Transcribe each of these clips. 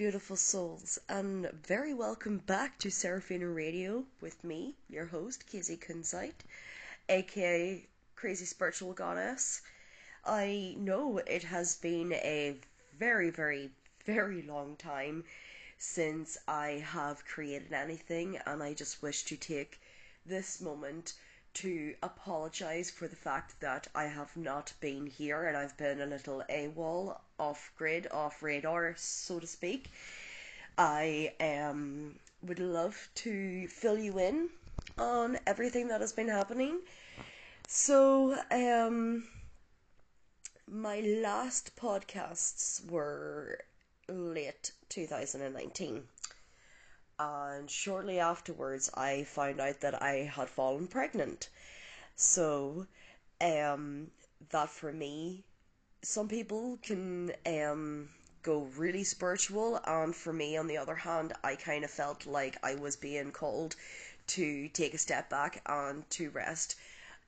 beautiful souls, and very welcome back to Seraphina Radio with me, your host, Casey Kunzite, aka Crazy Spiritual Goddess. I know it has been a very, very, very long time since I have created anything, and I just wish to take this moment to apologize for the fact that I have not been here and I've been a little AWOL, off grid, off radar, so to speak. I um, would love to fill you in on everything that has been happening. So, um, my last podcasts were late 2019 and shortly afterwards I found out that I had fallen pregnant. So, um, that for me, some people can um go really spiritual, and for me, on the other hand, I kind of felt like I was being called to take a step back and to rest,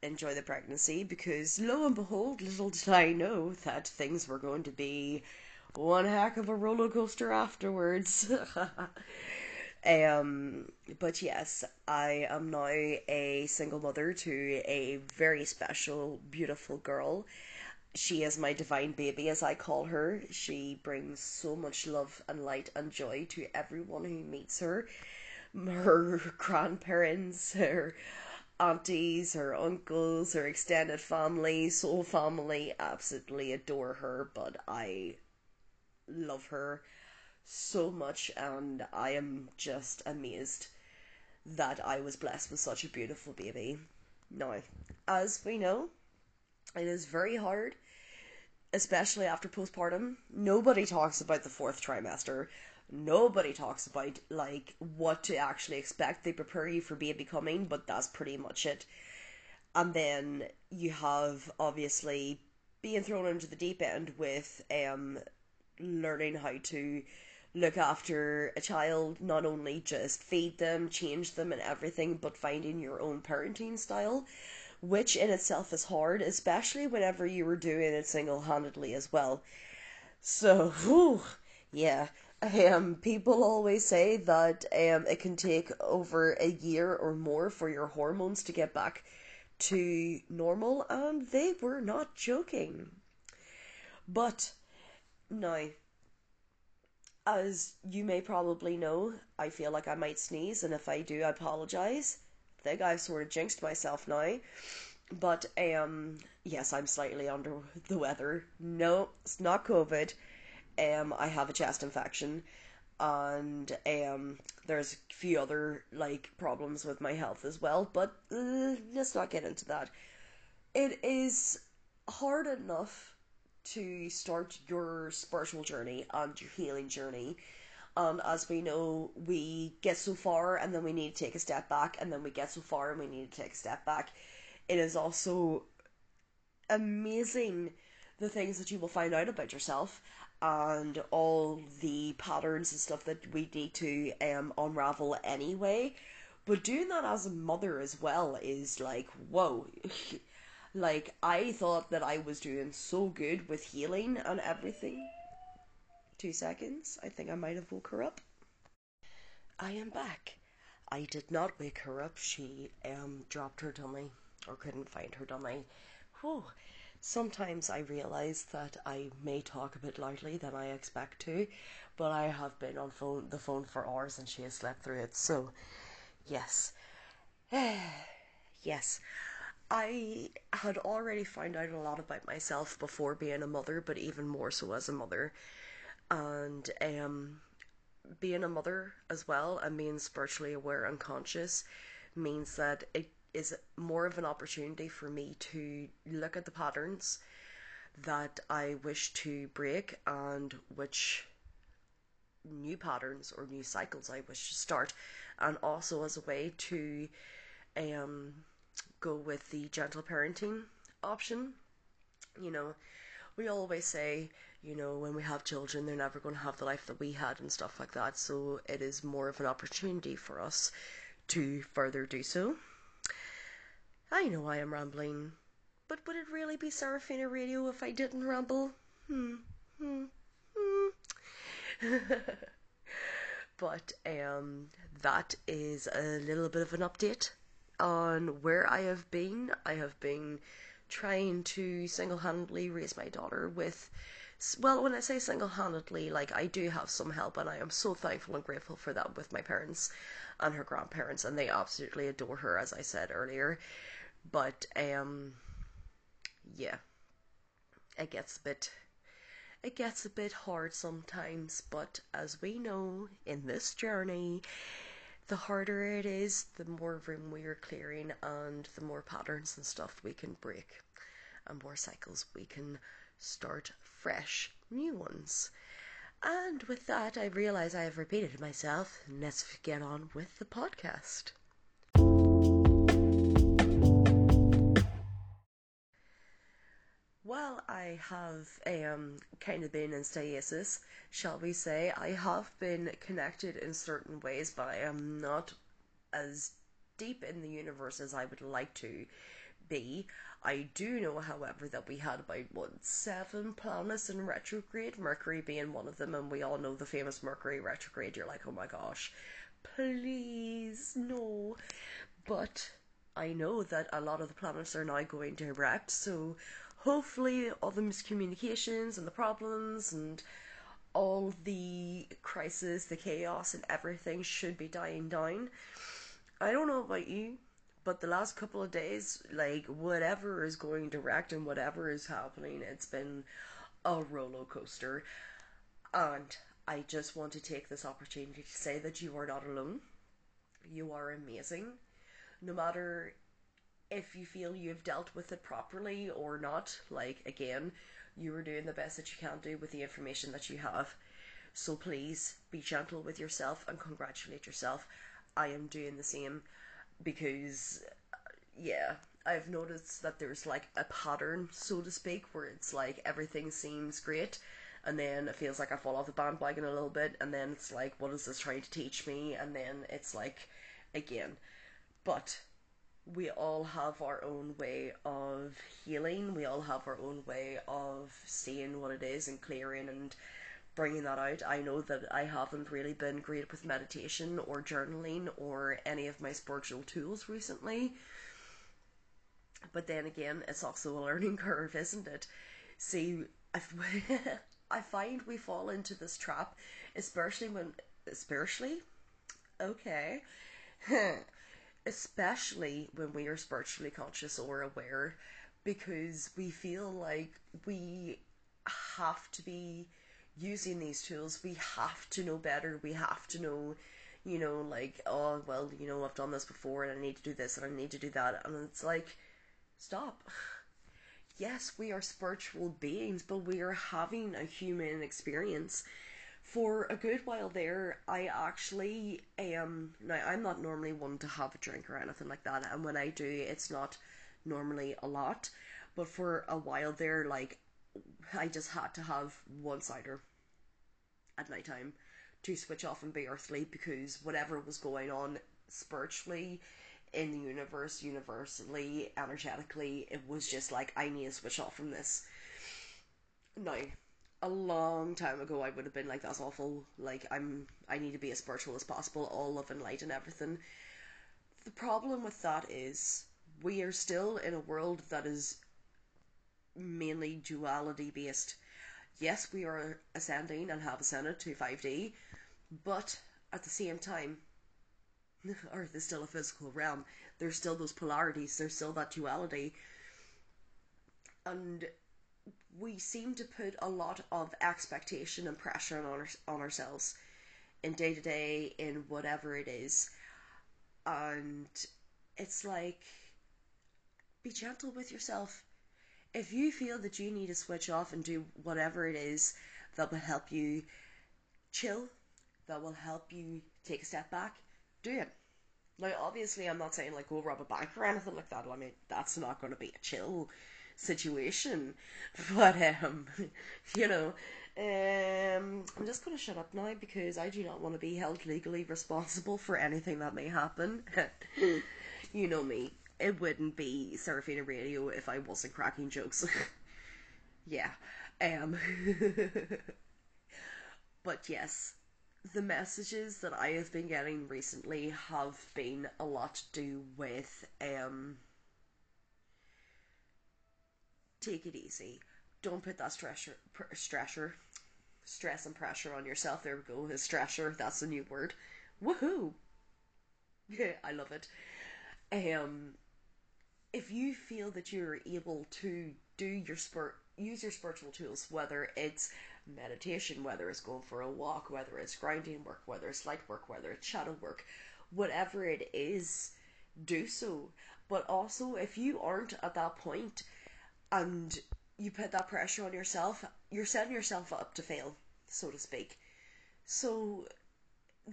enjoy the pregnancy, because lo and behold, little did I know that things were going to be one heck of a roller coaster afterwards. Um, but yes, I am now a single mother to a very special, beautiful girl. She is my divine baby, as I call her. She brings so much love and light and joy to everyone who meets her. Her grandparents, her aunties, her uncles, her extended family, soul family absolutely adore her, but I love her so much, and I am just amazed that I was blessed with such a beautiful baby. Now, as we know, it is very hard, especially after postpartum. Nobody talks about the fourth trimester. Nobody talks about like what to actually expect. They prepare you for baby coming, but that's pretty much it. And then you have obviously being thrown into the deep end with um learning how to look after a child, not only just feed them, change them, and everything, but finding your own parenting style, which in itself is hard, especially whenever you were doing it single handedly as well. So, whew, yeah. Um, people always say that um, it can take over a year or more for your hormones to get back to normal, and they were not joking. But now, as you may probably know, I feel like I might sneeze, and if I do, I apologize. I think I've sort of jinxed myself now. But, um, yes, I'm slightly under the weather. No, it's not COVID. Um, I have a chest infection, and, um, there's a few other, like, problems with my health as well, but uh, let's not get into that. It is hard enough to start your spiritual journey and your healing journey. And as we know, we get so far and then we need to take a step back, and then we get so far and we need to take a step back. It is also amazing the things that you will find out about yourself and all the patterns and stuff that we need to um, unravel anyway. But doing that as a mother as well is like, whoa. Like, I thought that I was doing so good with healing and everything. Two seconds. I think I might have woke her up. I am back. I did not wake her up. She um dropped her dummy or couldn't find her dummy. Whew. Sometimes I realize that I may talk a bit loudly than I expect to, but I have been on phone the phone for hours and she has slept through it. So, yes. yes. I had already found out a lot about myself before being a mother, but even more so as a mother. And um, being a mother as well and being spiritually aware and conscious means that it is more of an opportunity for me to look at the patterns that I wish to break and which new patterns or new cycles I wish to start, and also as a way to um, go with the gentle parenting option. You know, we always say, you know, when we have children, they're never going to have the life that we had and stuff like that. So it is more of an opportunity for us to further do so. I know I am rambling, but would it really be Seraphina Radio if I didn't ramble? Hmm, hmm, hmm. but um, that is a little bit of an update on where I have been. I have been trying to single handedly raise my daughter with. Well, when I say single handedly, like I do have some help, and I am so thankful and grateful for that with my parents and her grandparents, and they absolutely adore her, as I said earlier. But, um, yeah, it gets a bit it gets a bit hard sometimes, but as we know in this journey, the harder it is, the more room we are clearing and the more patterns and stuff we can break and more cycles we can start fresh new ones. And with that, I realize I have repeated myself. Let's get on with the podcast. I have um, kind of been in stasis, shall we say. I have been connected in certain ways, but I am not as deep in the universe as I would like to be. I do know, however, that we had about what seven planets in retrograde, Mercury being one of them, and we all know the famous Mercury retrograde. You're like, oh my gosh, please no. But I know that a lot of the planets are now going direct, so hopefully all the miscommunications and the problems and all the crisis, the chaos and everything should be dying down. I don't know about you, but the last couple of days, like whatever is going direct and whatever is happening, it's been a roller coaster. And I just want to take this opportunity to say that you are not alone. You are amazing. No matter if you feel you've dealt with it properly or not, like again, you are doing the best that you can do with the information that you have. So please be gentle with yourself and congratulate yourself. I am doing the same because, yeah, I've noticed that there's like a pattern, so to speak, where it's like everything seems great and then it feels like I fall off the bandwagon a little bit, and then it's like, what is this trying to teach me? And then it's like, again. But we all have our own way of healing. We all have our own way of seeing what it is and clearing and bringing that out. I know that I haven't really been great with meditation or journaling or any of my spiritual tools recently. But then again, it's also a learning curve, isn't it? See, I find we fall into this trap, especially when, especially, okay, especially when we are spiritually conscious or aware because we feel like we have to be using these tools. We have to know better. We have to know you know like oh well you know i've done this before and i need to do this and i need to do that. And it's like stop. Yes we are spiritual beings but we are having a human experience for a good while there, I actually am. Now, I'm not normally one to have a drink or anything like that, and when I do, it's not normally a lot. But for a while there, like, I just had to have one cider at night time to switch off and be earthly because whatever was going on spiritually in the universe, universally, energetically, it was just like, I need to switch off from this. Now, a long time ago I would have been like that's awful. Like I'm I need to be as spiritual as possible all love and light and everything. The problem with that is we are still in a world that is mainly duality based. Yes we are ascending and have ascended to 5D but at the same time Earth is still a physical realm. There's still those polarities. There's still that duality. And we seem to put a lot of expectation and pressure on, our, on ourselves in day to day, in whatever it is. And it's like, be gentle with yourself. If you feel that you need to switch off and do whatever it is that will help you chill, that will help you take a step back, do it. Now, obviously, I'm not saying like go rob a bank or anything like that. I mean, that's not going to be a chill situation. But um, you know, um, I'm just gonna shut up now because I do not want to be held legally responsible for anything that may happen. you know me. It wouldn't be Seraphina Radio if I wasn't cracking jokes. yeah. Um. but yes, the messages that I have been getting recently have been a lot to do with um take it easy. Don't put that stressor, stressor, stress and pressure on yourself. There we go. A stressor. That's a new word. Woohoo! Yeah, I love it. Um, if you feel that you're able to do your spur use your spiritual tools, whether it's meditation, whether it's going for a walk, whether it's grinding work, whether it's light work, whether it's shadow work, whatever it is, do so. But also, if you aren't at that point and you put that pressure on yourself, you're setting yourself up to fail, so to speak. So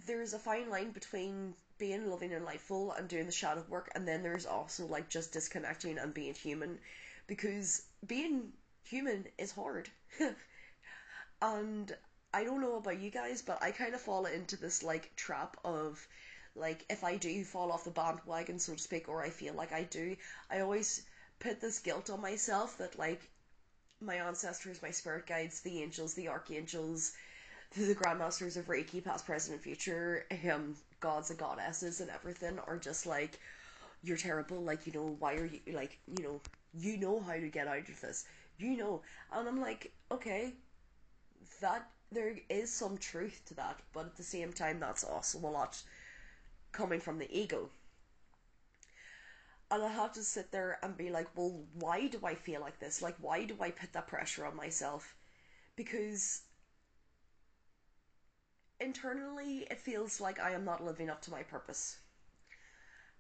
there's a fine line between being loving and lightful and doing the shadow work, and then there's also like just disconnecting and being human, because being human is hard. and I don't know about you guys, but I kind of fall into this like trap of like if I do fall off the bandwagon, so to speak, or I feel like I do, I always put this guilt on myself that like my ancestors, my spirit guides, the angels, the archangels, the grandmasters of Reiki, past, present, and future, um, gods and goddesses and everything are just like, you're terrible. Like, you know, why are you like, you know, you know how to get out of this. You know, and I'm like, okay, that there is some truth to that, but at the same time, that's also a lot coming from the ego. And I have to sit there and be like, well, why do I feel like this? Like, why do I put that pressure on myself? Because internally, it feels like I am not living up to my purpose.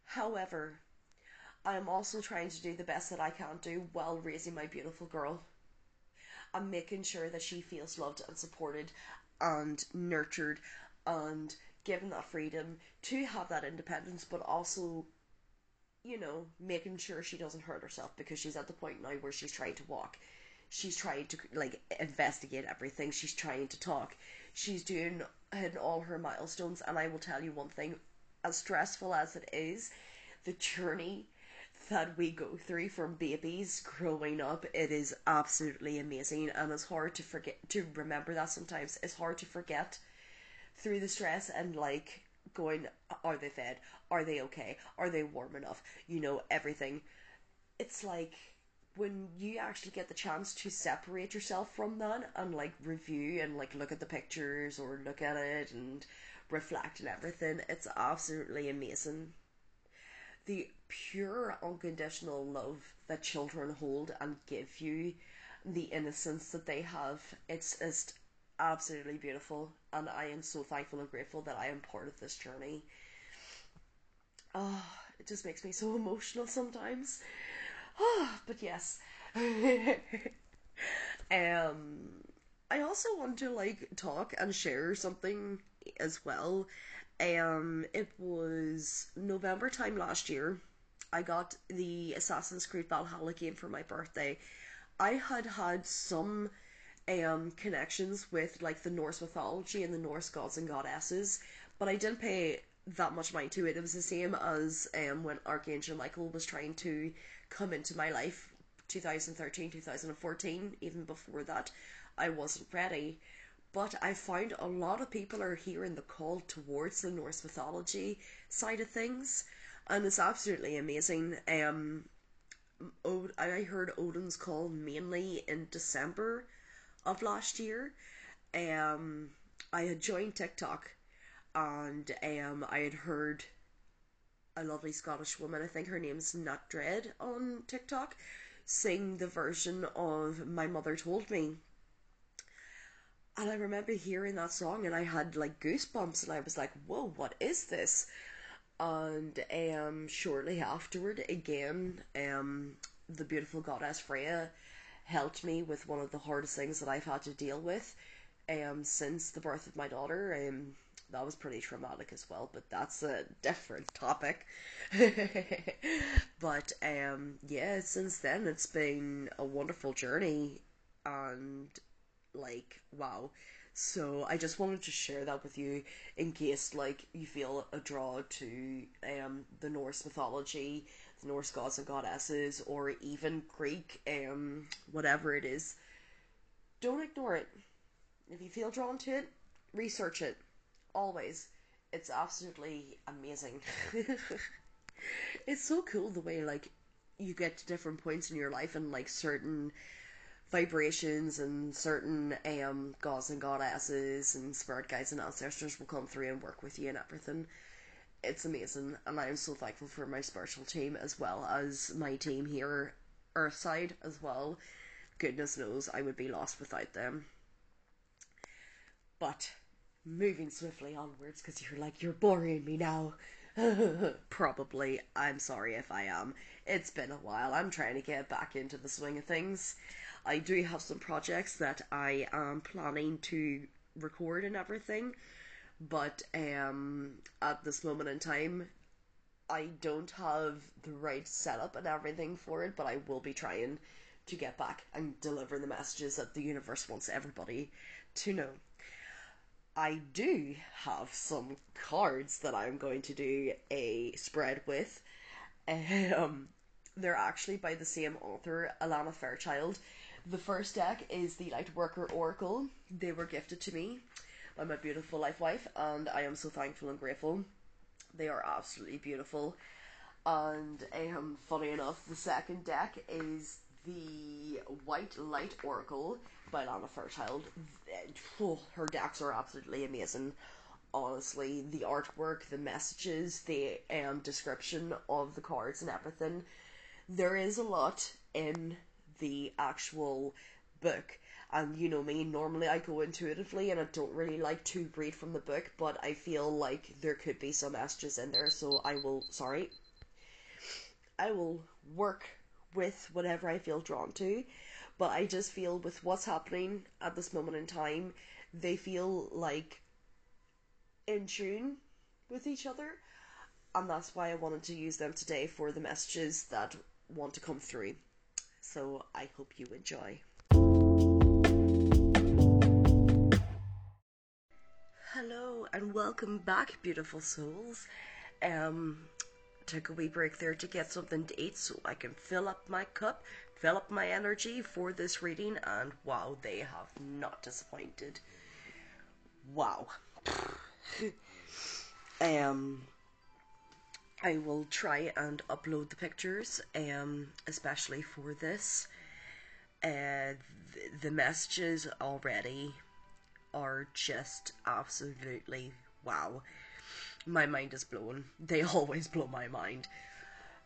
However, I am also trying to do the best that I can do while raising my beautiful girl. I'm making sure that she feels loved and supported and nurtured and given that freedom to have that independence, but also, you know, making sure she doesn't hurt herself because she's at the point now where she's trying to walk. She's trying to like investigate everything. She's trying to talk. She's doing hitting all her milestones. And I will tell you one thing: as stressful as it is, the journey that we go through from babies growing up, it is absolutely amazing, and it's hard to forget to remember that sometimes. It's hard to forget through the stress and like going, are they fed? Are they okay? Are they warm enough? You know, everything. It's like when you actually get the chance to separate yourself from that and like review and like look at the pictures or look at it and reflect and everything, it's absolutely amazing the pure unconditional love that children hold and give you, the innocence that they have, it's just absolutely beautiful. And I am so thankful and grateful that I am part of this journey. Oh, it just makes me so emotional sometimes. Oh, but yes. um, I also want to like talk and share something as well um, it was November time last year. I got the Assassin's Creed Valhalla game for my birthday. I had had some um, connections with like the Norse mythology and the Norse gods and goddesses, but I didn't pay that much mind to it. It was the same as um, when Archangel Michael was trying to come into my life 2013, 2014, even before that, I wasn't ready. But I find a lot of people are hearing the call towards the Norse mythology side of things, and it's absolutely amazing. Um, I heard Odin's call mainly in December of last year. Um, I had joined TikTok, and um, I had heard a lovely Scottish woman, I think her name's Nat Dread on TikTok, sing the version of My Mother Told Me and I remember hearing that song and I had like goosebumps and I was like, whoa, what is this? And um, shortly afterward, again, um, the beautiful goddess Freya helped me with one of the hardest things that I've had to deal with um, since the birth of my daughter. Um, that was pretty traumatic as well, but that's a different topic. but um, yeah, since then it's been a wonderful journey, and like wow so i just wanted to share that with you in case like you feel a draw to um the norse mythology the norse gods and goddesses or even greek um whatever it is don't ignore it if you feel drawn to it research it always. It's absolutely amazing. it's so cool the way like you get to different points in your life and like certain vibrations and certain um gods and goddesses and spirit guides and ancestors will come through and work with you and everything. It's amazing and I am so thankful for my spiritual team as well as my team here Earthside as well. Goodness knows I would be lost without them. But moving swiftly onwards because you're like you're boring me now. Probably. I'm sorry if I am. It's been a while. I'm trying to get back into the swing of things. I do have some projects that I am planning to record and everything, but um, at this moment in time, I don't have the right setup and everything for it, but I will be trying to get back and deliver the messages that the universe wants everybody to know. I do have some cards that I'm going to do a spread with. Um, they're actually by the same author, Alana Fairchild. The first deck is the Lightworker Oracle. They were gifted to me by my beautiful life wife, and I am so thankful and grateful. They are absolutely beautiful. And um, funny enough, the second deck is the White Light Oracle by Lana Fairchild. Oh, her decks are absolutely amazing. Honestly, the artwork, the messages, the um, description of the cards and everything. There is a lot in the actual book. And you know me, normally I go intuitively and I don't really like to read from the book, but I feel like there could be some messages in there, so I will, sorry, I will work with whatever I feel drawn to. But I just feel with what's happening at this moment in time, they feel like in tune with each other. And that's why I wanted to use them today for the messages that want to come through. So I hope you enjoy. Hello and welcome back, beautiful souls. Um, took a wee break there to get something to eat so I can fill up my cup, fill up my energy for this reading, and wow, they have not disappointed. Wow. um, I will try and upload the pictures, um, especially for this. Uh, the, the messages already are just absolutely wow. My mind is blown. They always blow my mind.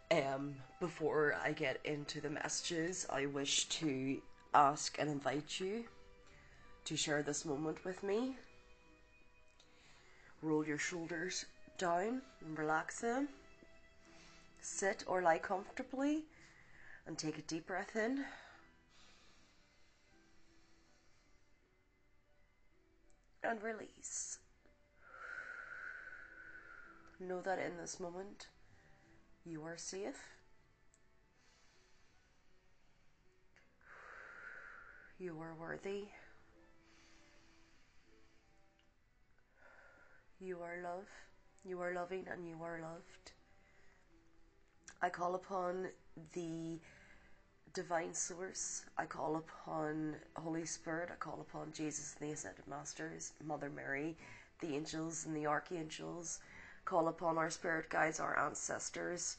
Um, before I get into the messages, I wish to ask and invite you to share this moment with me. Roll your shoulders down and relax them. Sit or lie comfortably and take a deep breath in. And release. Know that in this moment you are safe. You are worthy. You are love. You are loving and you are loved. I call upon the divine source. I call upon Holy Spirit. I call upon Jesus and the Ascended Masters, Mother Mary, the angels and the archangels. Call upon our spirit guides, our ancestors.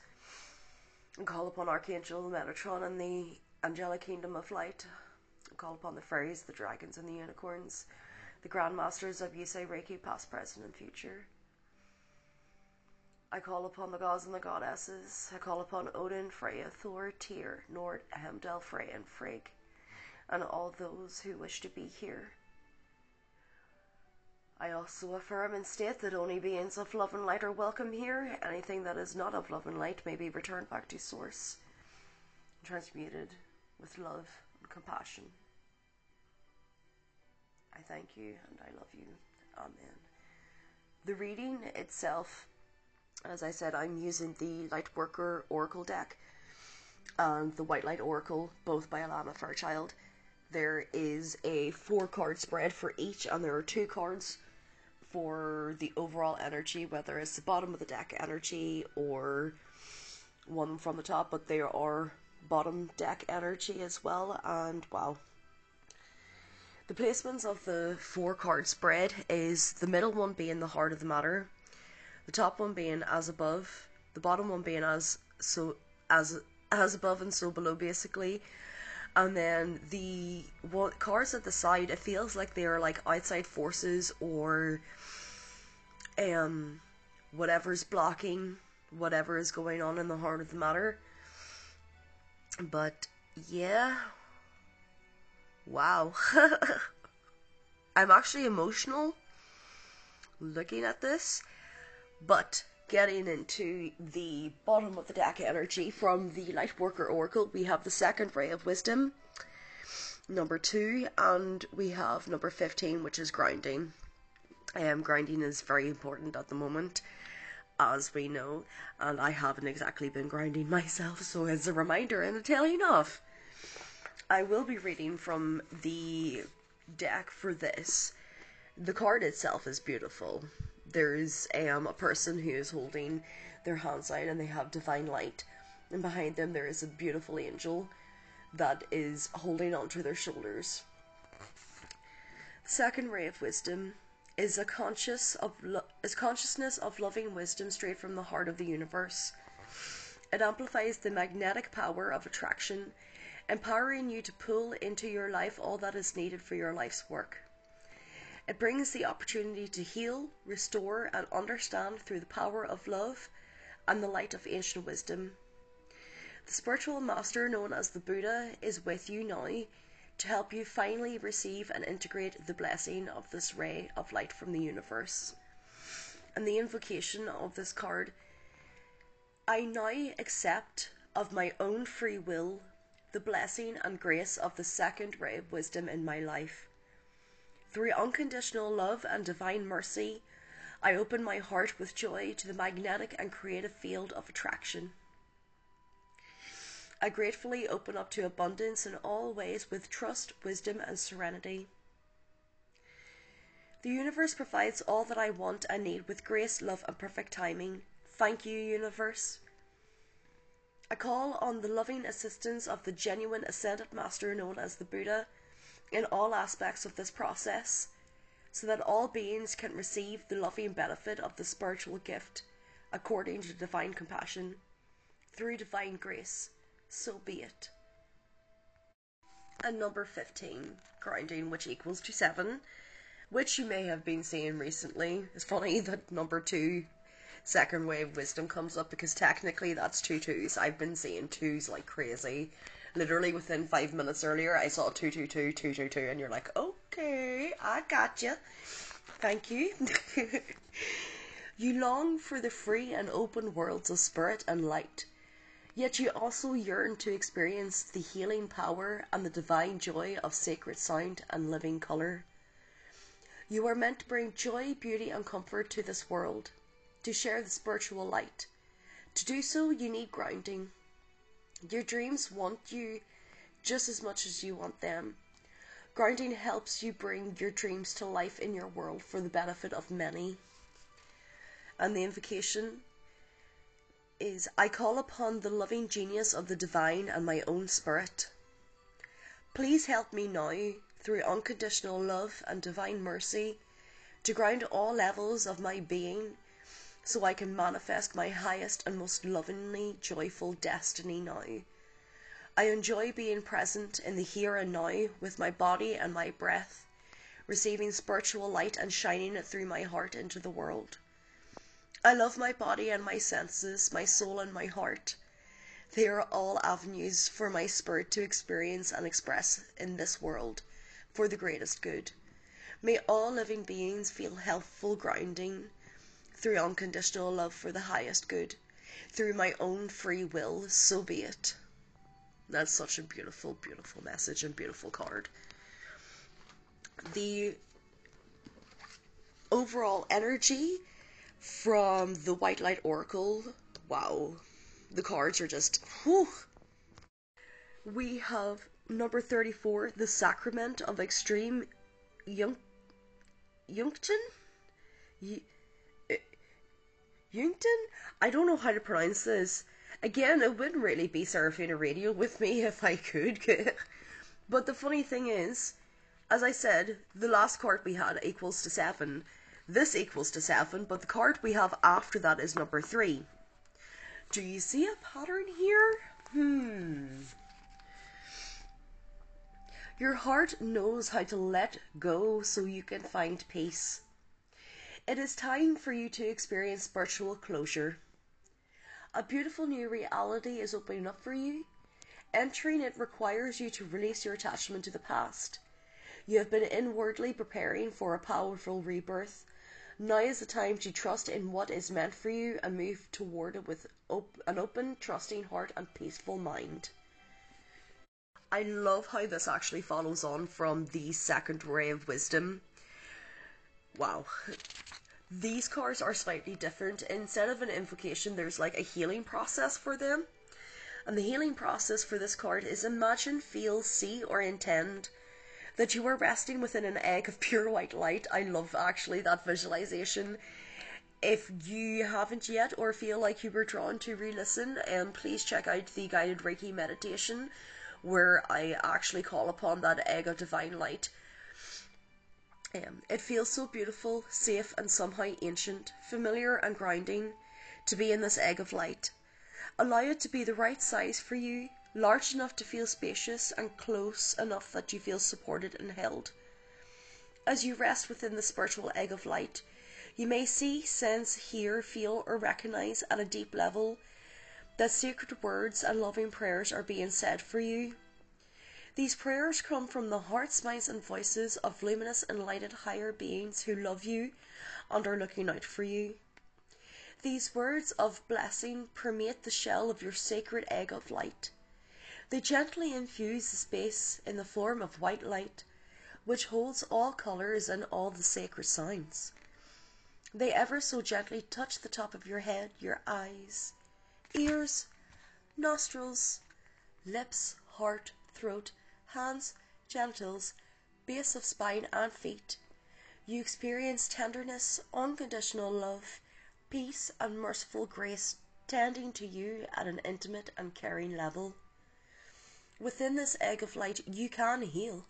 And call upon Archangel Metatron and the angelic kingdom of light. Call upon the fairies, the dragons, and the unicorns, the grand masters of Usui Reiki, past, present, and future. I call upon the gods and the goddesses. I call upon Odin, Freya, Thor, Tyr, Njord, Heimdall, Frey, and Frigg, and all those who wish to be here. I also affirm and state that only beings of love and light are welcome here. Anything that is not of love and light may be returned back to Source, transmuted with love and compassion. I thank you and I love you. Amen. The reading itself as I said, I'm using the Lightworker Oracle deck and the White Light Oracle, both by Alana Fairchild. There is a four card spread for each, and there are two cards for the overall energy, whether it's the bottom of the deck energy or one from the top, but there are bottom deck energy as well, and wow. The placements of the four card spread is the middle one being the heart of the matter, the top one being as above, the bottom one being as so as as above and so below basically. And then the what cards at the side, it feels like they are like outside forces or um whatever's blocking whatever is going on in the heart of the matter. But yeah. Wow. I'm actually emotional looking at this. But getting into the bottom of the deck energy from the Lightworker Oracle, we have the second ray of wisdom, number two, and we have number 15, which is grounding. Um, grounding is very important at the moment as we know, and I haven't exactly been grinding myself, so as a reminder and a telling off. I will be reading from the deck for this. The card itself is beautiful. There's um, a person who is holding their hands out and they have divine light, and behind them there is a beautiful angel that is holding onto their shoulders. The Second ray of wisdom is a conscious of lo- is consciousness of loving wisdom straight from the heart of the universe. It amplifies the magnetic power of attraction, empowering you to pull into your life all that is needed for your life's work. It brings the opportunity to heal, restore, and understand through the power of love and the light of ancient wisdom. The spiritual master known as the Buddha is with you now to help you finally receive and integrate the blessing of this ray of light from the universe. And the invocation of this card I now accept of my own free will the blessing and grace of the second ray of wisdom in my life. Through unconditional love and divine mercy, I open my heart with joy to the magnetic and creative field of attraction. I gratefully open up to abundance in all ways with trust, wisdom, and serenity. The universe provides all that I want and need with grace, love, and perfect timing. Thank you, universe. I call on the loving assistance of the genuine ascended master known as the Buddha in all aspects of this process, so that all beings can receive the loving benefit of the spiritual gift according to divine compassion through divine grace so be it. And number 15, grounding, which equals to 7, which you may have been seeing recently. It's funny that number 2, second wave wisdom, comes up because technically that's two twos. I've been seeing twos like crazy. Literally within five minutes earlier, I saw 222, 222, and you're like, okay, I got you. Thank you. you long for the free and open worlds of spirit and light Yet you also yearn to experience the healing power and the divine joy of sacred sound and living colour. You are meant to bring joy, beauty, and comfort to this world, to share the spiritual light. To do so, you need grounding. Your dreams want you just as much as you want them. Grounding helps you bring your dreams to life in your world for the benefit of many. And the invocation is I call upon the loving genius of the divine and my own spirit. Please help me now, through unconditional love and divine mercy, to ground all levels of my being so I can manifest my highest and most lovingly joyful destiny now. I enjoy being present in the here and now with my body and my breath, receiving spiritual light and shining it through my heart into the world. I love my body and my senses, my soul and my heart. They are all avenues for my spirit to experience and express in this world for the greatest good. May all living beings feel healthful grounding through unconditional love for the highest good, through my own free will, so be it. That's such a beautiful, beautiful message and beautiful card. The overall energy from the White Light Oracle. Wow, the cards are just whew. We have number 34, The Sacrament of Extreme Yunk? Y- Yunkton? I don't know how to pronounce this. Again, it wouldn't really be Seraphina Radio with me if I could. but the funny thing is, as I said, the last card we had equals to 7. This equals to 7, but the card we have after that is number 3. Do you see a pattern here? Hmm. Your heart knows how to let go so you can find peace. It is time for you to experience spiritual closure. A beautiful new reality is opening up for you. Entering it requires you to release your attachment to the past. You have been inwardly preparing for a powerful rebirth. Now is the time to trust in what is meant for you and move toward it with op- an open, trusting heart and peaceful mind. I love how this actually follows on from the second ray of wisdom. Wow. These cards are slightly different. Instead of an invocation, there's like a healing process for them. And the healing process for this card is imagine, feel, see, or intend that you are resting within an egg of pure white light. I love actually that visualization. If you haven't yet or feel like you were drawn to re listen, um, please check out the guided Reiki meditation where I actually call upon that egg of divine light. Um, it feels so beautiful, safe, and somehow ancient, familiar and grounding to be in this egg of light. Allow it to be the right size for you, large enough to feel spacious and close enough that you feel supported and held. As you rest within the spiritual egg of light, you may see, sense, hear, feel, or recognize at a deep level that sacred words and loving prayers are being said for you. These prayers come from the hearts, minds, and voices of luminous, enlightened higher beings who love you and are looking out for you. These words of blessing permeate the shell of your sacred egg of light. They gently infuse the space in the form of white light, which holds all colours and all the sacred sounds. They ever so gently touch the top of your head, your eyes, ears, nostrils, lips, heart, throat, hands, genitals, base of spine, and feet. You experience tenderness, unconditional love, peace, and merciful grace tending to you at an intimate and caring level. Within this egg of light, you can heal.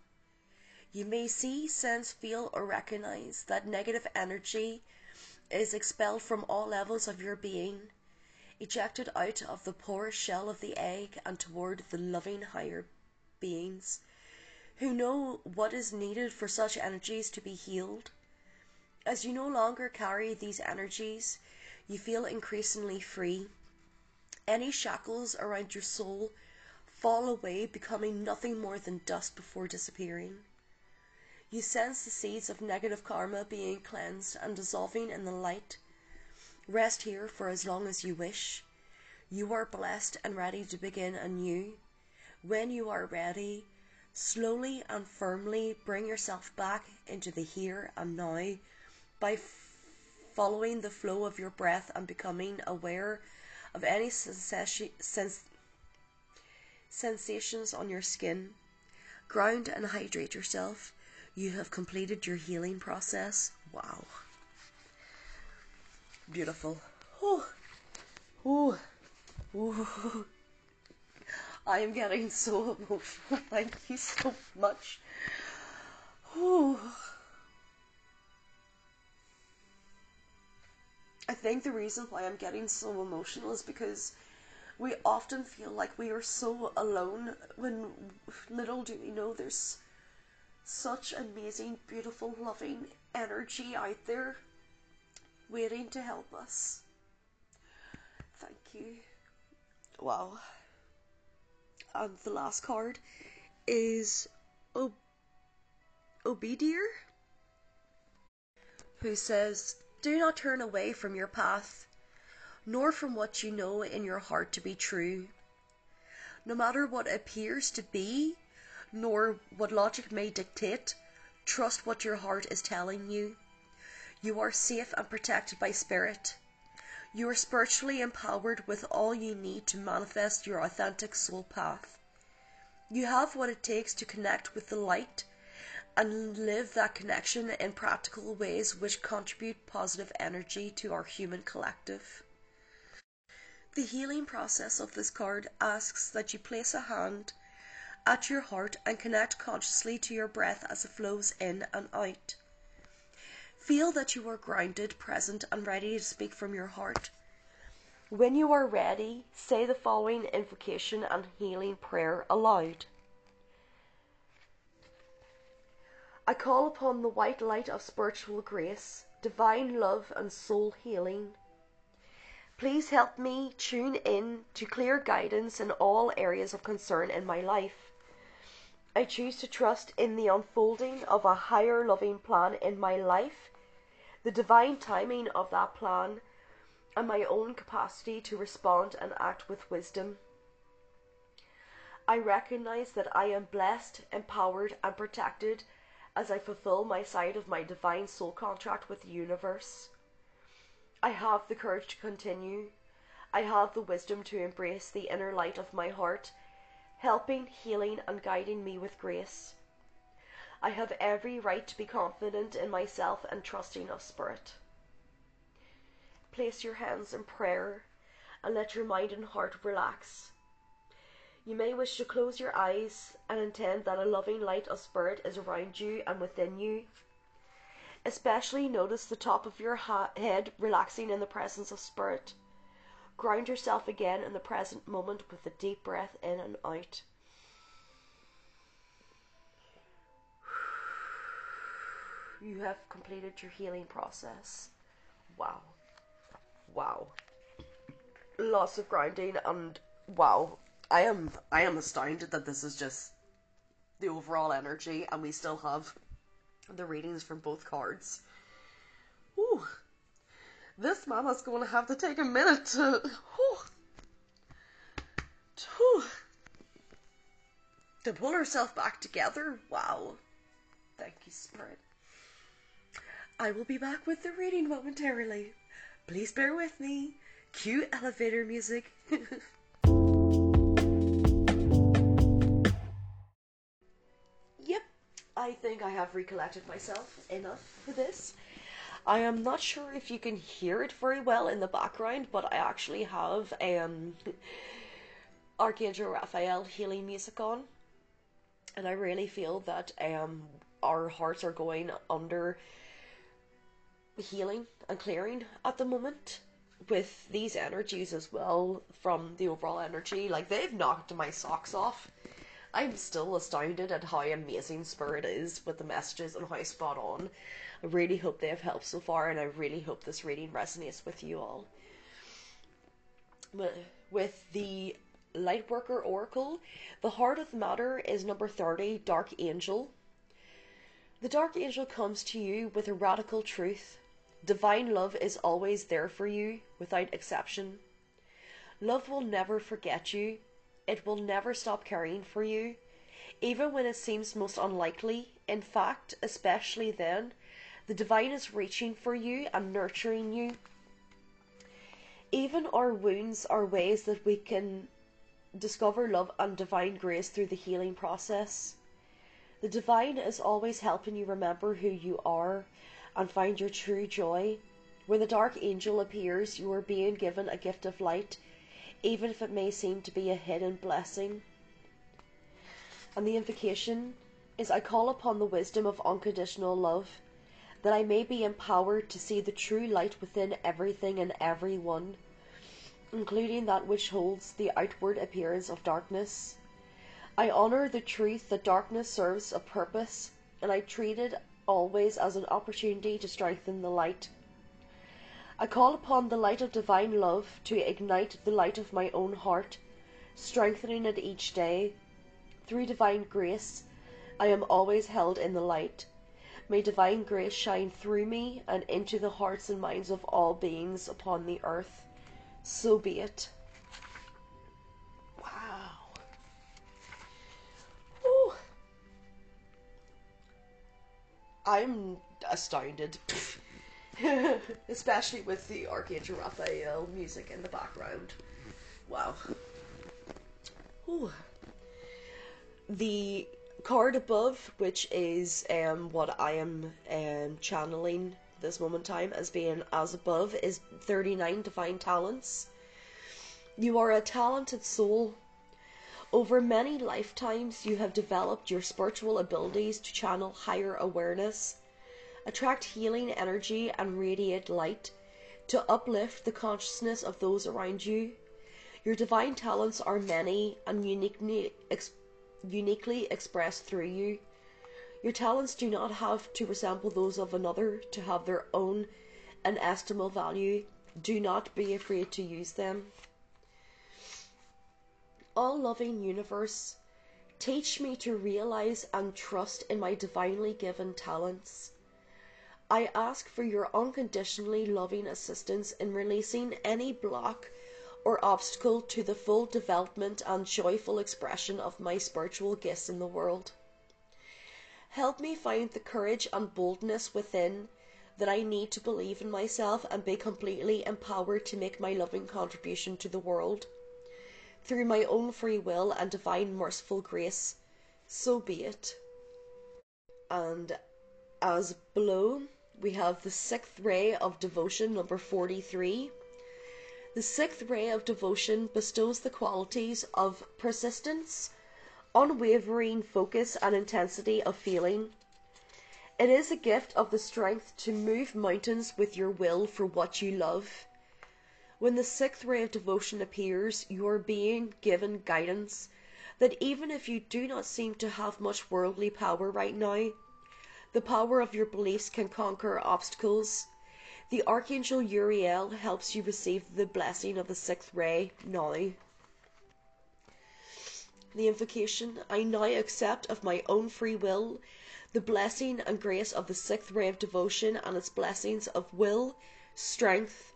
You may see, sense, feel, or recognize that negative energy is expelled from all levels of your being ejected out of the porous shell of the egg and toward the loving higher beings who know what is needed for such energies to be healed. As you no longer carry these energies, you feel increasingly free. Any shackles around your soul fall away, becoming nothing more than dust before disappearing. You sense the seeds of negative karma being cleansed and dissolving in the light Rest here for as long as you wish. You are blessed and ready to begin anew. When you are ready, slowly and firmly bring yourself back into the here and now by following the flow of your breath and becoming aware of any sens sensations on your skin. Ground and hydrate yourself. You have completed your healing process. Wow beautiful. Oh, oh, oh. I am getting so emotional. Thank you so much. Oh. I think the reason why I'm getting so emotional is because we often feel like we are so alone when little do we know there's such amazing, beautiful, loving energy out there waiting to help us. Thank you. Wow. And the last card is Ob- who says, Do not turn away from your path, nor from what you know in your heart to be true. No matter what appears to be, nor what logic may dictate, trust what your heart is telling you. You are safe and protected by Spirit. You are spiritually empowered with all you need to manifest your authentic soul path. You have what it takes to connect with the light and live that connection in practical ways which contribute positive energy to our human collective. The healing process of this card asks that you place a hand at your heart and connect consciously to your breath as it flows in and out. Feel that you are grounded, present, and ready to speak from your heart. When you are ready, say the following invocation and healing prayer aloud. I call upon the white light of spiritual grace, divine love, and soul healing. Please help me tune in to clear guidance in all areas of concern in my life. I choose to trust in the unfolding of a higher loving plan in my life the divine timing of that plan, and my own capacity to respond and act with wisdom. I recognize that I am blessed, empowered, and protected as I fulfill my side of my divine soul contract with the universe. I have the courage to continue. I have the wisdom to embrace the inner light of my heart, helping, healing, and guiding me with grace. I have every right to be confident in myself and trusting of spirit. Place your hands in prayer and let your mind and heart relax. You may wish to close your eyes and intend that a loving light of spirit is around you and within you. Especially notice the top of your head relaxing in the presence of spirit. Ground yourself again in the present moment with a deep breath in and out. You have completed your healing process. Wow. Wow. Lots of grinding and wow. I am I am astounded that this is just the overall energy and we still have the readings from both cards. Ooh. This mama's gonna have to take a minute to whew, to, to pull herself back together. Wow. Thank you, Spirit. I will be back with the reading momentarily. Please bear with me. Cue elevator music. yep, I think I have recollected myself enough for this. I am not sure if you can hear it very well in the background, but I actually have um, Archangel Raphael healing music on, and I really feel that um, our hearts are going under healing and clearing at the moment with these energies as well from the overall energy. Like they've knocked my socks off. I'm still astounded at how amazing Spirit is with the messages and how spot on. I really hope they have helped so far, and I really hope this reading resonates with you all. With the Lightworker Oracle, the heart of the matter is number 30, Dark Angel. The Dark Angel comes to you with a radical truth Divine love is always there for you, without exception. Love will never forget you. It will never stop caring for you, even when it seems most unlikely. In fact, especially then, the divine is reaching for you and nurturing you. Even our wounds are ways that we can discover love and divine grace through the healing process. The divine is always helping you remember who you are and find your true joy. When the dark angel appears, you are being given a gift of light, even if it may seem to be a hidden blessing. And the invocation is I call upon the wisdom of unconditional love, that I may be empowered to see the true light within everything and everyone, including that which holds the outward appearance of darkness. I honour the truth that darkness serves a purpose, and I treat it always as an opportunity to strengthen the light. I call upon the light of divine love to ignite the light of my own heart, strengthening it each day. Through divine grace, I am always held in the light. May divine grace shine through me and into the hearts and minds of all beings upon the earth. So be it. I'm astounded. Especially with the Archangel Raphael music in the background. Wow. Ooh. The card above, which is um, what I am um, channeling this moment time as being as above, is 39 divine talents. You are a talented soul Over many lifetimes, you have developed your spiritual abilities to channel higher awareness, attract healing energy, and radiate light to uplift the consciousness of those around you. Your divine talents are many and uniquely, ex- uniquely expressed through you. Your talents do not have to resemble those of another to have their own inestimable value. Do not be afraid to use them. All loving universe, teach me to realize and trust in my divinely given talents. I ask for your unconditionally loving assistance in releasing any block or obstacle to the full development and joyful expression of my spiritual gifts in the world. Help me find the courage and boldness within that I need to believe in myself and be completely empowered to make my loving contribution to the world. Through my own free will and divine merciful grace, so be it. And as below, we have the sixth ray of devotion, number 43. The sixth ray of devotion bestows the qualities of persistence, unwavering focus, and intensity of feeling. It is a gift of the strength to move mountains with your will for what you love. When the sixth ray of devotion appears, you are being given guidance that even if you do not seem to have much worldly power right now, the power of your beliefs can conquer obstacles. The Archangel Uriel helps you receive the blessing of the sixth ray now. The invocation I now accept of my own free will the blessing and grace of the sixth ray of devotion and its blessings of will, strength,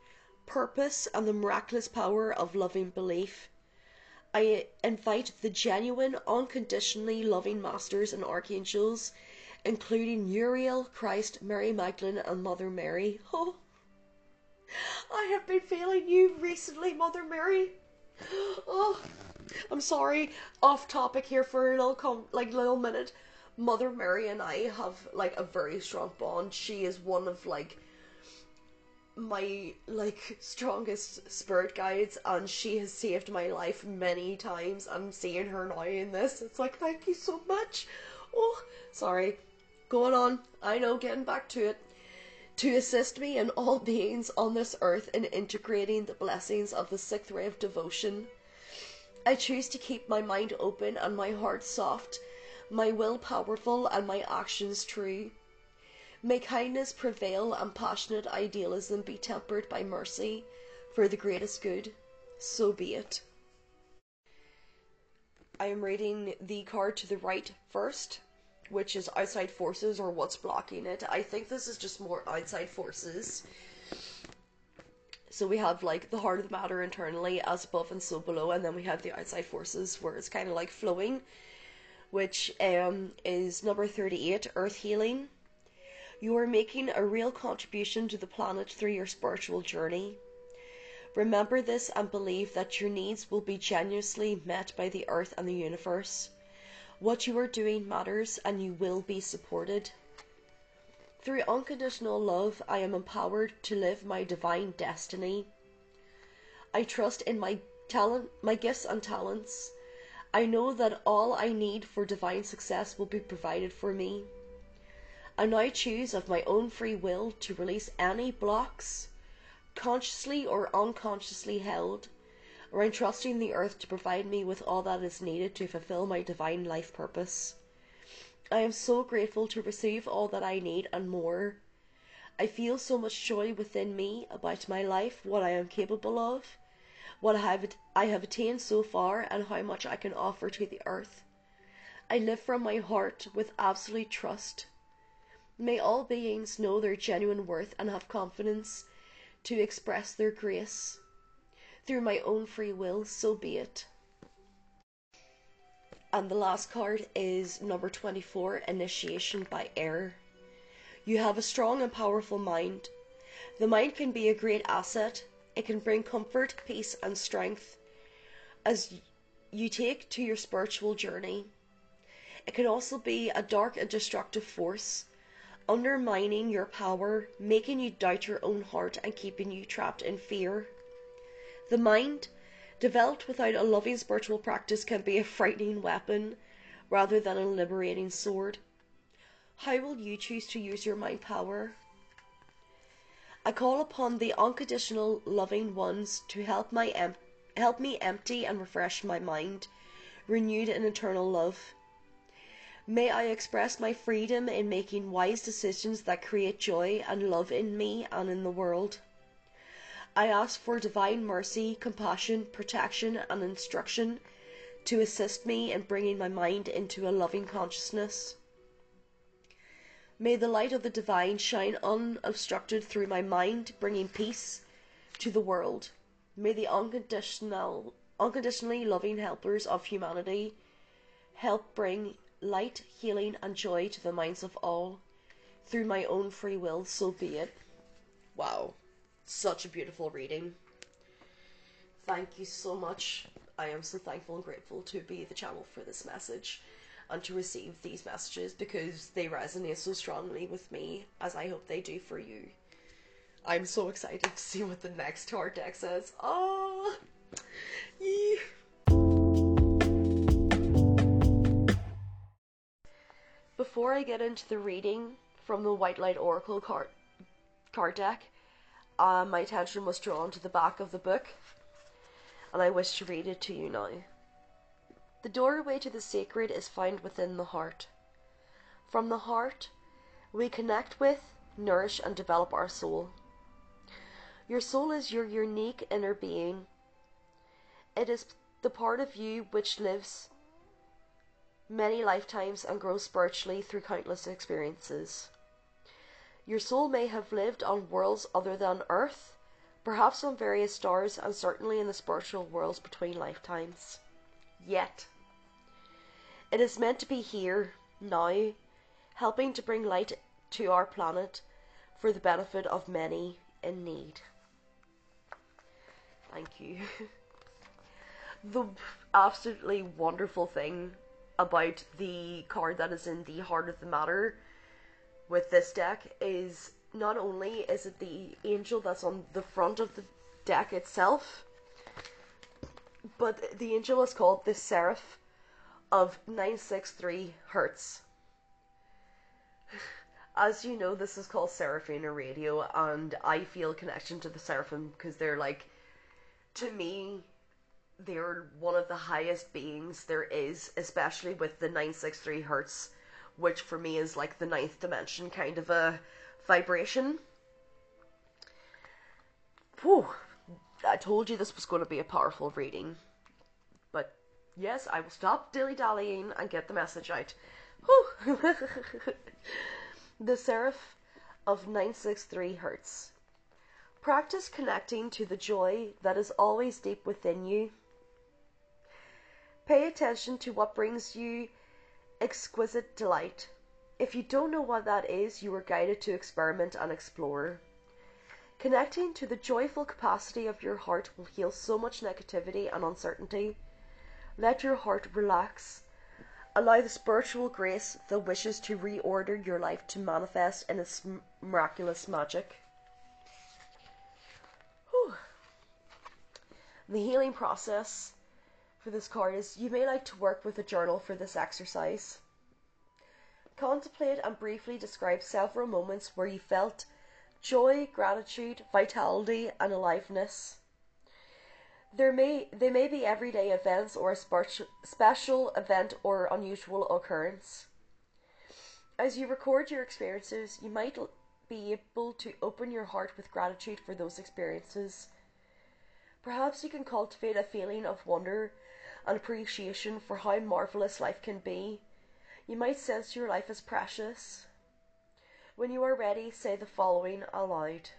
purpose, and the miraculous power of loving belief. I invite the genuine, unconditionally loving masters and archangels including Uriel, Christ, Mary Magdalene, and Mother Mary. Oh, I have been feeling you recently, Mother Mary. Oh, I'm sorry, off topic here for a little com- like little minute. Mother Mary and I have like a very strong bond. She is one of like my like strongest spirit guides and she has saved my life many times. I'm seeing her now in this. It's like thank you so much. Oh, sorry going on, I know, getting back to it, to assist me and all beings on this earth in integrating the blessings of the sixth ray of devotion. I choose to keep my mind open and my heart soft, my will powerful and my actions true. May kindness prevail and passionate idealism be tempered by mercy for the greatest good. So be it. I am reading the card to the right first which is outside forces or what's blocking it. I think this is just more outside forces. So we have like the heart of the matter internally as above and so below, and then we have the outside forces where it's kind of like flowing, which um, is number 38, Earth Healing. You are making a real contribution to the planet through your spiritual journey. Remember this and believe that your needs will be generously met by the earth and the universe. What you are doing matters and you will be supported. Through unconditional love, I am empowered to live my divine destiny. I trust in my talent, my gifts and talents. I know that all I need for divine success will be provided for me. I now choose of my own free will to release any blocks, consciously or unconsciously held, in trusting the earth to provide me with all that is needed to fulfill my divine life purpose. I am so grateful to receive all that I need and more. I feel so much joy within me about my life, what I am capable of, what I have, I have attained so far, and how much I can offer to the earth. I live from my heart with absolute trust. May all beings know their genuine worth and have confidence to express their grace through my own free will, so be it. And the last card is number 24 Initiation by Air. You have a strong and powerful mind. The mind can be a great asset, it can bring comfort, peace, and strength as you take to your spiritual journey. It can also be a dark and destructive force, undermining your power, making you doubt your own heart, and keeping you trapped in fear. The mind, developed without a loving spiritual practice, can be a frightening weapon rather than a liberating sword. How will you choose to use your mind power? I call upon the unconditional loving ones to help my help me empty and refresh my mind, renewed in eternal love. May I express my freedom in making wise decisions that create joy and love in me and in the world. I ask for divine mercy, compassion, protection, and instruction to assist me in bringing my mind into a loving consciousness. May the light of the divine shine unobstructed through my mind, bringing peace to the world. May the unconditional, unconditionally loving helpers of humanity help bring light, healing, and joy to the minds of all through my own free will, so be it. Wow, such a beautiful reading. Thank you so much. I am so thankful and grateful to be the channel for this message and to receive these messages because they resonate so strongly with me as I hope they do for you. I'm so excited to see what the next card deck says. Oh, Before I get into the reading from the White Light Oracle card, card deck, uh, my attention was drawn to the back of the book, and I wish to read it to you now. The doorway to the sacred is found within the heart. From the heart, we connect with, nourish, and develop our soul. Your soul is your unique inner being. It is the part of you which lives many lifetimes and grow spiritually through countless experiences. Your soul may have lived on worlds other than Earth, perhaps on various stars, and certainly in the spiritual worlds between lifetimes. Yet, it is meant to be here, now, helping to bring light to our planet for the benefit of many in need. Thank you. the absolutely wonderful thing about the card that is in the heart of the matter with this deck is not only is it the angel that's on the front of the deck itself, but the angel is called the Seraph of 963 Hertz. As you know, this is called Seraphina Radio, and I feel connection to the Seraphim because they're like, to me, they're one of the highest beings there is, especially with the 963 hertz, which for me is like the ninth dimension kind of a vibration. Whew, I told you this was going to be a powerful reading. But yes, I will stop dilly dallying and get the message out. the Seraph of 963 hertz. Practice connecting to the joy that is always deep within you Pay attention to what brings you exquisite delight. If you don't know what that is, you are guided to experiment and explore. Connecting to the joyful capacity of your heart will heal so much negativity and uncertainty. Let your heart relax. Allow the spiritual grace that wishes to reorder your life to manifest in its miraculous magic. Whew. The healing process for this card is you may like to work with a journal for this exercise. Contemplate and briefly describe several moments where you felt joy, gratitude, vitality, and aliveness. There may they may be everyday events or a special event or unusual occurrence. As you record your experiences, you might be able to open your heart with gratitude for those experiences. Perhaps you can cultivate a feeling of wonder and appreciation for how marvelous life can be. You might sense your life as precious. When you are ready, say the following aloud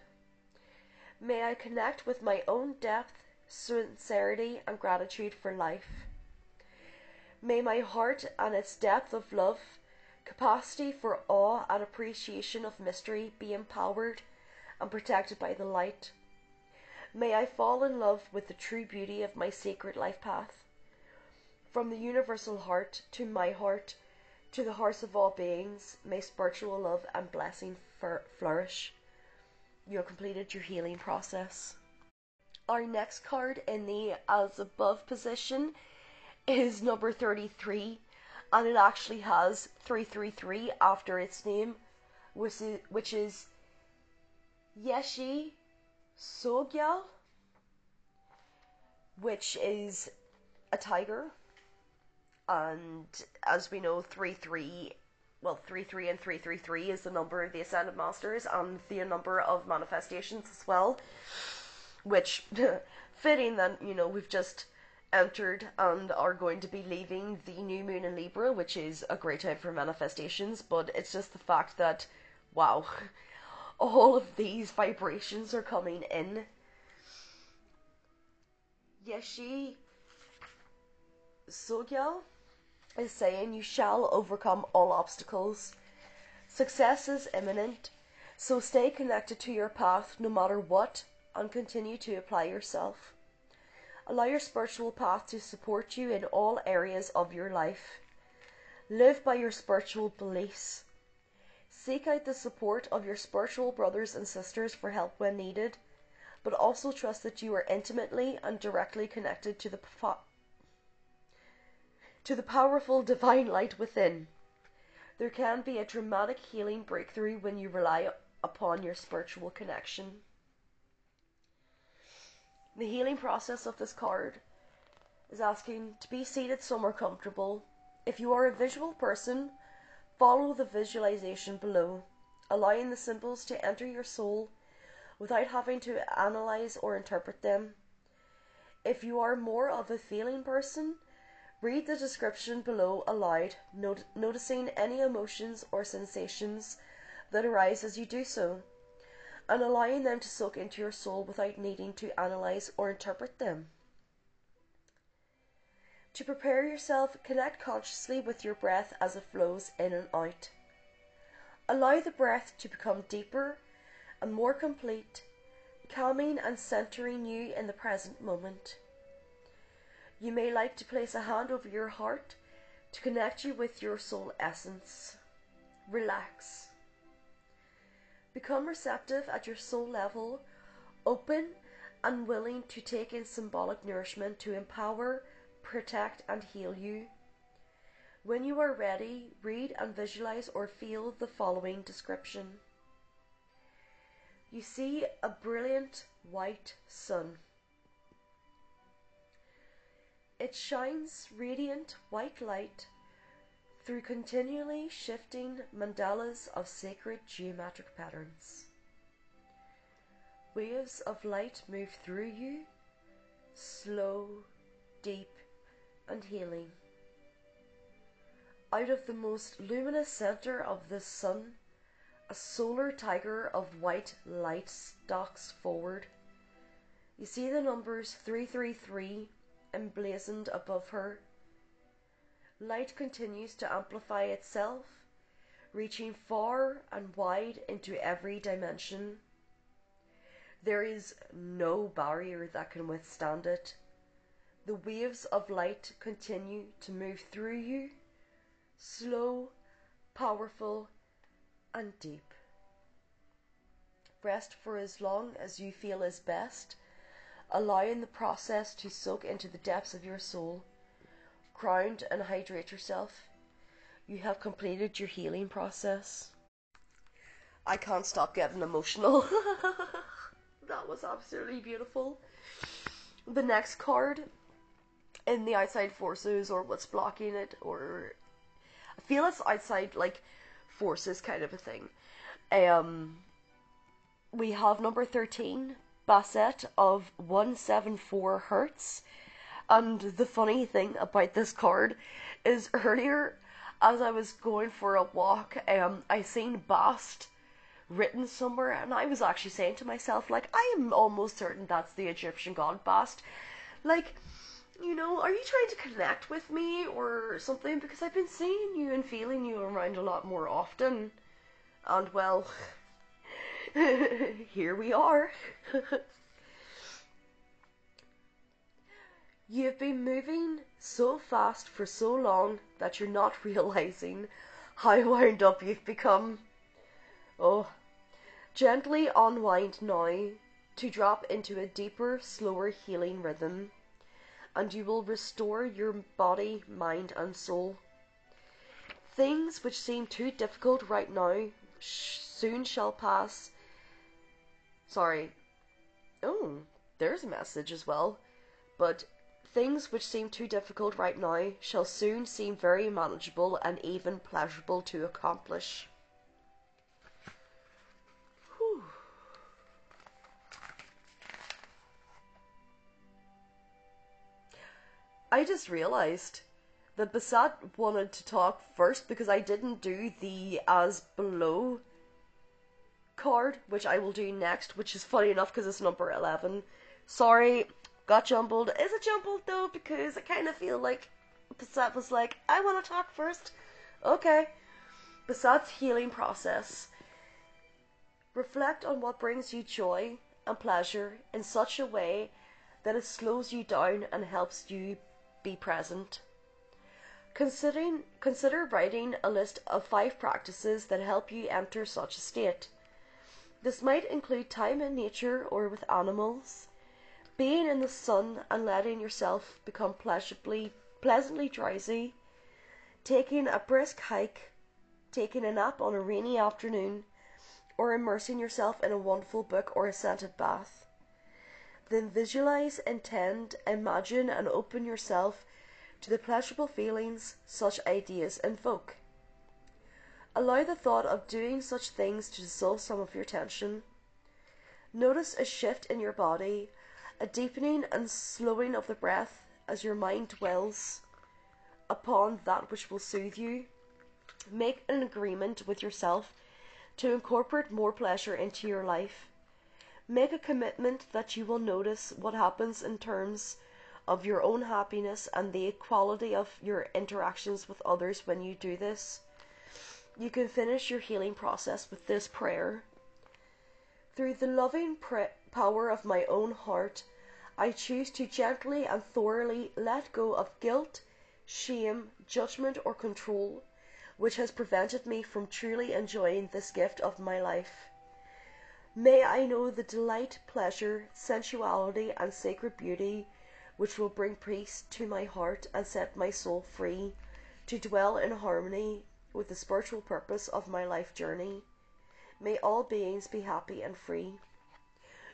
May I connect with my own depth, sincerity, and gratitude for life. May my heart and its depth of love, capacity for awe and appreciation of mystery be empowered and protected by the light. May I fall in love with the true beauty of my sacred life path. From the universal heart to my heart, to the hearts of all beings, may spiritual love and blessing flourish. You have completed your healing process. our next card in the as above position is number 33 and it actually has 333 after its name which is, which is Yeshe Tsogyal which is a tiger and as we know 3-3 well 3-3 and 333 is the number of the ascended masters and the number of manifestations as well which fitting that you know we've just entered and are going to be leaving the new moon in Libra, which is a great time for manifestations, but it's just the fact that wow, all of these vibrations are coming in. Yeshe Tsogyal is saying you shall overcome all obstacles. Success is imminent, so stay connected to your path no matter what and continue to apply yourself. Allow your spiritual path to support you in all areas of your life. Live by your spiritual beliefs. Seek out the support of your spiritual brothers and sisters for help when needed, but also trust that you are intimately and directly connected to the to the powerful divine light within. There can be a dramatic healing breakthrough when you rely upon your spiritual connection. The healing process of this card is asking to be seated somewhere comfortable. If you are a visual person, follow the visualization below, allowing the symbols to enter your soul without having to analyze or interpret them. If you are more of a feeling person, read the description below aloud, not- noticing any emotions or sensations that arise as you do so and allowing them to soak into your soul without needing to analyze or interpret them. To prepare yourself, connect consciously with your breath as it flows in and out. Allow the breath to become deeper and more complete, calming and centering you in the present moment. You may like to place a hand over your heart to connect you with your soul essence. Relax. Become receptive at your soul level, open and willing to take in symbolic nourishment to empower, protect, and heal you. When you are ready, read and visualize or feel the following description. You see a brilliant white sun. It shines radiant white light through continually shifting mandalas of sacred geometric patterns. Waves of light move through you, slow, deep, and healing. Out of the most luminous center of the sun, a solar tiger of white light stalks forward. You see the numbers 333 emblazoned above her light continues to amplify itself, reaching far and wide into every dimension. There is no barrier that can withstand it. The waves of light continue to move through you, slow, powerful, and deep. Rest for as long as you feel is best, allowing the process to soak into the depths of your soul ground and hydrate yourself. You have completed your healing process. I can't stop getting emotional. that was absolutely beautiful. The next card in the outside forces or what's blocking it or I feel it's outside like forces kind of a thing. Um we have number 13 Bastet of 174 hertz and the funny thing about this card is earlier, as I was going for a walk, um, I seen Bast written somewhere, and I was actually saying to myself, like, I am almost certain that's the Egyptian god Bast. Like, you know, are you trying to connect with me or something? Because I've been seeing you and feeling you around a lot more often. And well, here we are. You've been moving so fast for so long that you're not realizing how wound up you've become. Oh, gently unwind now to drop into a deeper, slower healing rhythm, and you will restore your body, mind, and soul. Things which seem too difficult right now soon shall pass. Sorry. Oh, there's a message as well. But things which seem too difficult right now shall soon seem very manageable and even pleasurable to accomplish. I just realized that Bastet wanted to talk first because I didn't do the as below card, which I will do next, which is funny enough because it's number 11. Sorry, got jumbled. Is it jumbled though? Because I kind of feel like Bastet was like, I want to talk first. Okay. Bastet's healing process. Reflect on what brings you joy and pleasure in such a way that it slows you down and helps you be present. Considering, consider writing a list of five practices that help you enter such a state. This might include time in nature or with animals, being in the sun and letting yourself become pleasurably, pleasantly drowsy, taking a brisk hike, taking a nap on a rainy afternoon, or immersing yourself in a wonderful book or a scented bath. Then visualize, intend, imagine, and open yourself to the pleasurable feelings such ideas invoke. Allow the thought of doing such things to dissolve some of your tension. Notice a shift in your body, a deepening and slowing of the breath as your mind dwells upon that which will soothe you. Make an agreement with yourself to incorporate more pleasure into your life. Make a commitment that you will notice what happens in terms of your own happiness and the quality of your interactions with others when you do this. You can finish your healing process with this prayer. Through the loving power of my own heart, I choose to gently and thoroughly let go of guilt, shame, judgment, or control, which has prevented me from truly enjoying this gift of my life. May I know the delight, pleasure, sensuality, and sacred beauty which will bring peace to my heart and set my soul free to dwell in harmony with the spiritual purpose of my life journey. May all beings be happy and free.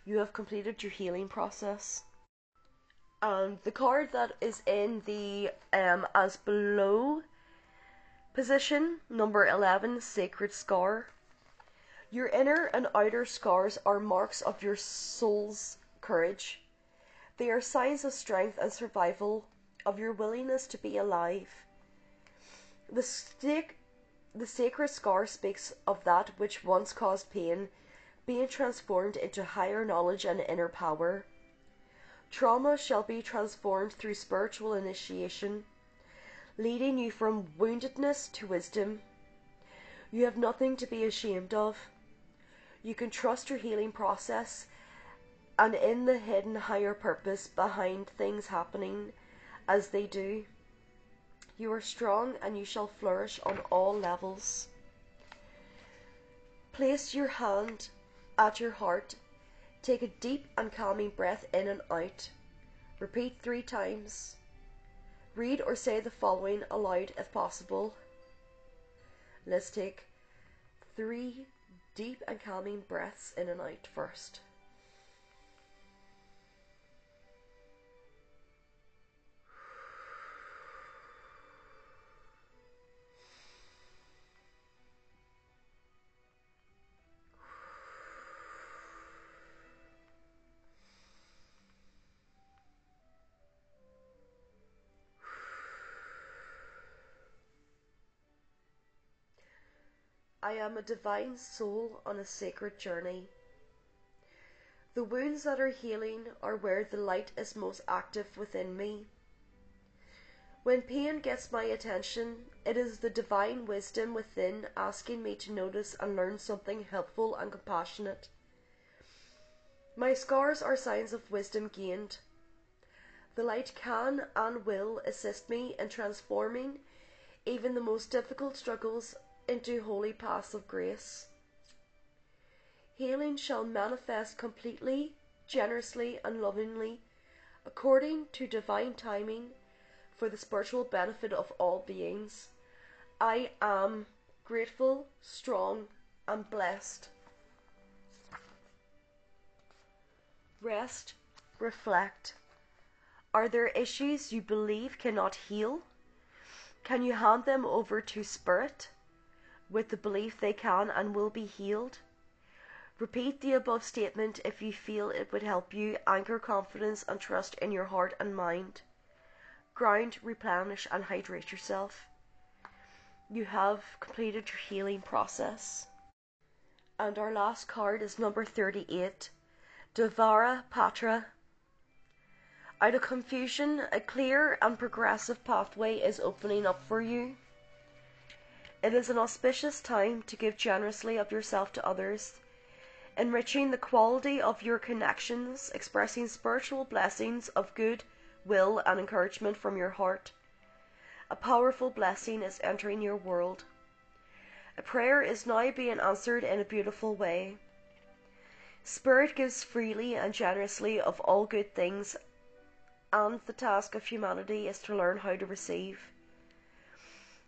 You have completed your healing process. And the card that is in the um, as below position, number 11, Sacred Scar. Your inner and outer scars are marks of your soul's courage. They are signs of strength and survival, of your willingness to be alive. The, stake, the sacred scar speaks of that which once caused pain being transformed into higher knowledge and inner power. Trauma shall be transformed through spiritual initiation, leading you from woundedness to wisdom. You have nothing to be ashamed of. You can trust your healing process and in the hidden higher purpose behind things happening as they do. You are strong and you shall flourish on all levels. Place your hand at your heart. Take a deep and calming breath in and out. Repeat three times. Read or say the following aloud if possible. Let's take three deep and calming breaths in and out first. I am a divine soul on a sacred journey. The wounds that are healing are where the light is most active within me. When pain gets my attention, it is the divine wisdom within asking me to notice and learn something helpful and compassionate. My scars are signs of wisdom gained. The light can and will assist me in transforming even the most difficult struggles into holy paths of grace. Healing shall manifest completely generously, and lovingly, according to divine timing, for the spiritual benefit of all beings. I am grateful, strong, and blessed. Rest, reflect. Are there issues you believe cannot heal? Can you hand them over to Spirit with the belief they can and will be healed? Repeat the above statement if you feel it would help you anchor confidence and trust in your heart and mind. Ground, replenish, and hydrate yourself. You have completed your healing process. And our last card is number 38 Devara Patra out of confusion, a clear and progressive pathway is opening up for you. It is an auspicious time to give generously of yourself to others, enriching the quality of your connections, expressing spiritual blessings of good will and encouragement from your heart. A powerful blessing is entering your world. A prayer is now being answered in a beautiful way. Spirit gives freely and generously of all good things and the task of humanity is to learn how to receive.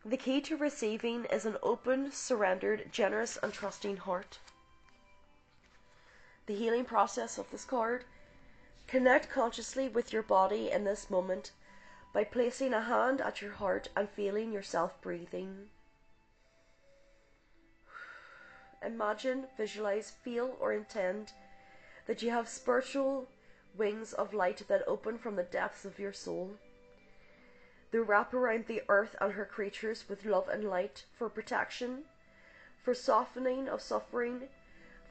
The key to receiving is an open, surrendered, generous, and trusting heart. The healing process of this card connect consciously with your body in this moment by placing a hand at your heart and feeling yourself breathing. Imagine, visualize, feel, or intend that you have spiritual wings of light that open from the depths of your soul. They wrap around the earth and her creatures with love and light for protection, for softening of suffering,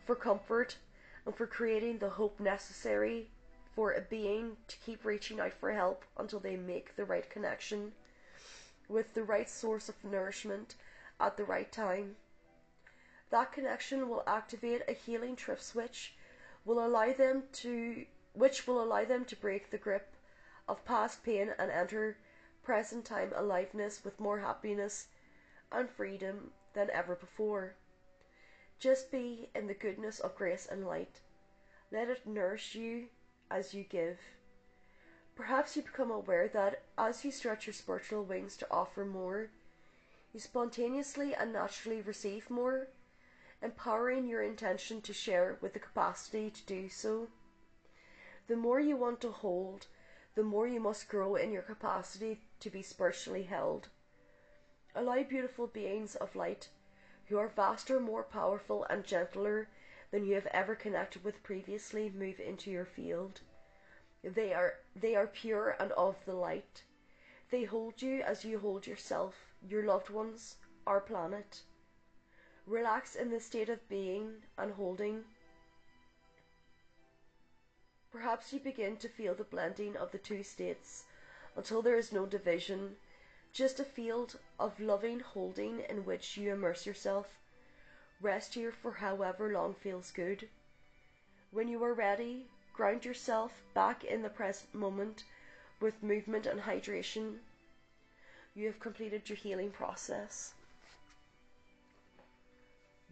for comfort, and for creating the hope necessary for a being to keep reaching out for help until they make the right connection with the right source of nourishment at the right time. That connection will activate a healing trip switch, will allow them to which will allow them to break the grip of past pain and enter present time aliveness with more happiness and freedom than ever before. Just be in the goodness of grace and light. Let it nourish you as you give. Perhaps you become aware that as you stretch your spiritual wings to offer more, you spontaneously and naturally receive more, empowering your intention to share with the capacity to do so. The more you want to hold, the more you must grow in your capacity to be spiritually held. Allow beautiful beings of light who are vaster, more powerful, and gentler than you have ever connected with previously move into your field. They are they are pure and of the light. They hold you as you hold yourself, your loved ones, our planet. Relax in this state of being and holding Perhaps you begin to feel the blending of the two states until there is no division, just a field of loving holding in which you immerse yourself. Rest here for however long feels good. When you are ready, ground yourself back in the present moment with movement and hydration. You have completed your healing process.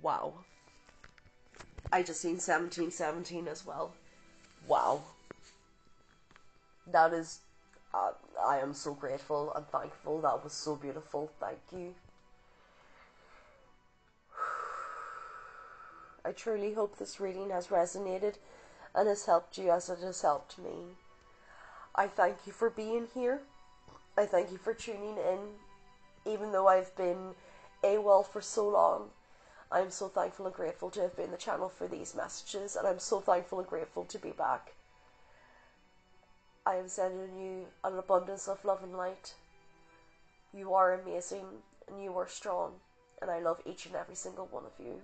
Wow. I just seen 1717 as well wow. That is, uh, I am so grateful and thankful. That was so beautiful. Thank you. I truly hope this reading has resonated and has helped you as it has helped me. I thank you for being here. I thank you for tuning in, even though I've been AWOL for so long. I'm so thankful and grateful to have been the channel for these messages, and I'm so thankful and grateful to be back. I am sending you an abundance of love and light. You are amazing and you are strong, and I love each and every single one of you.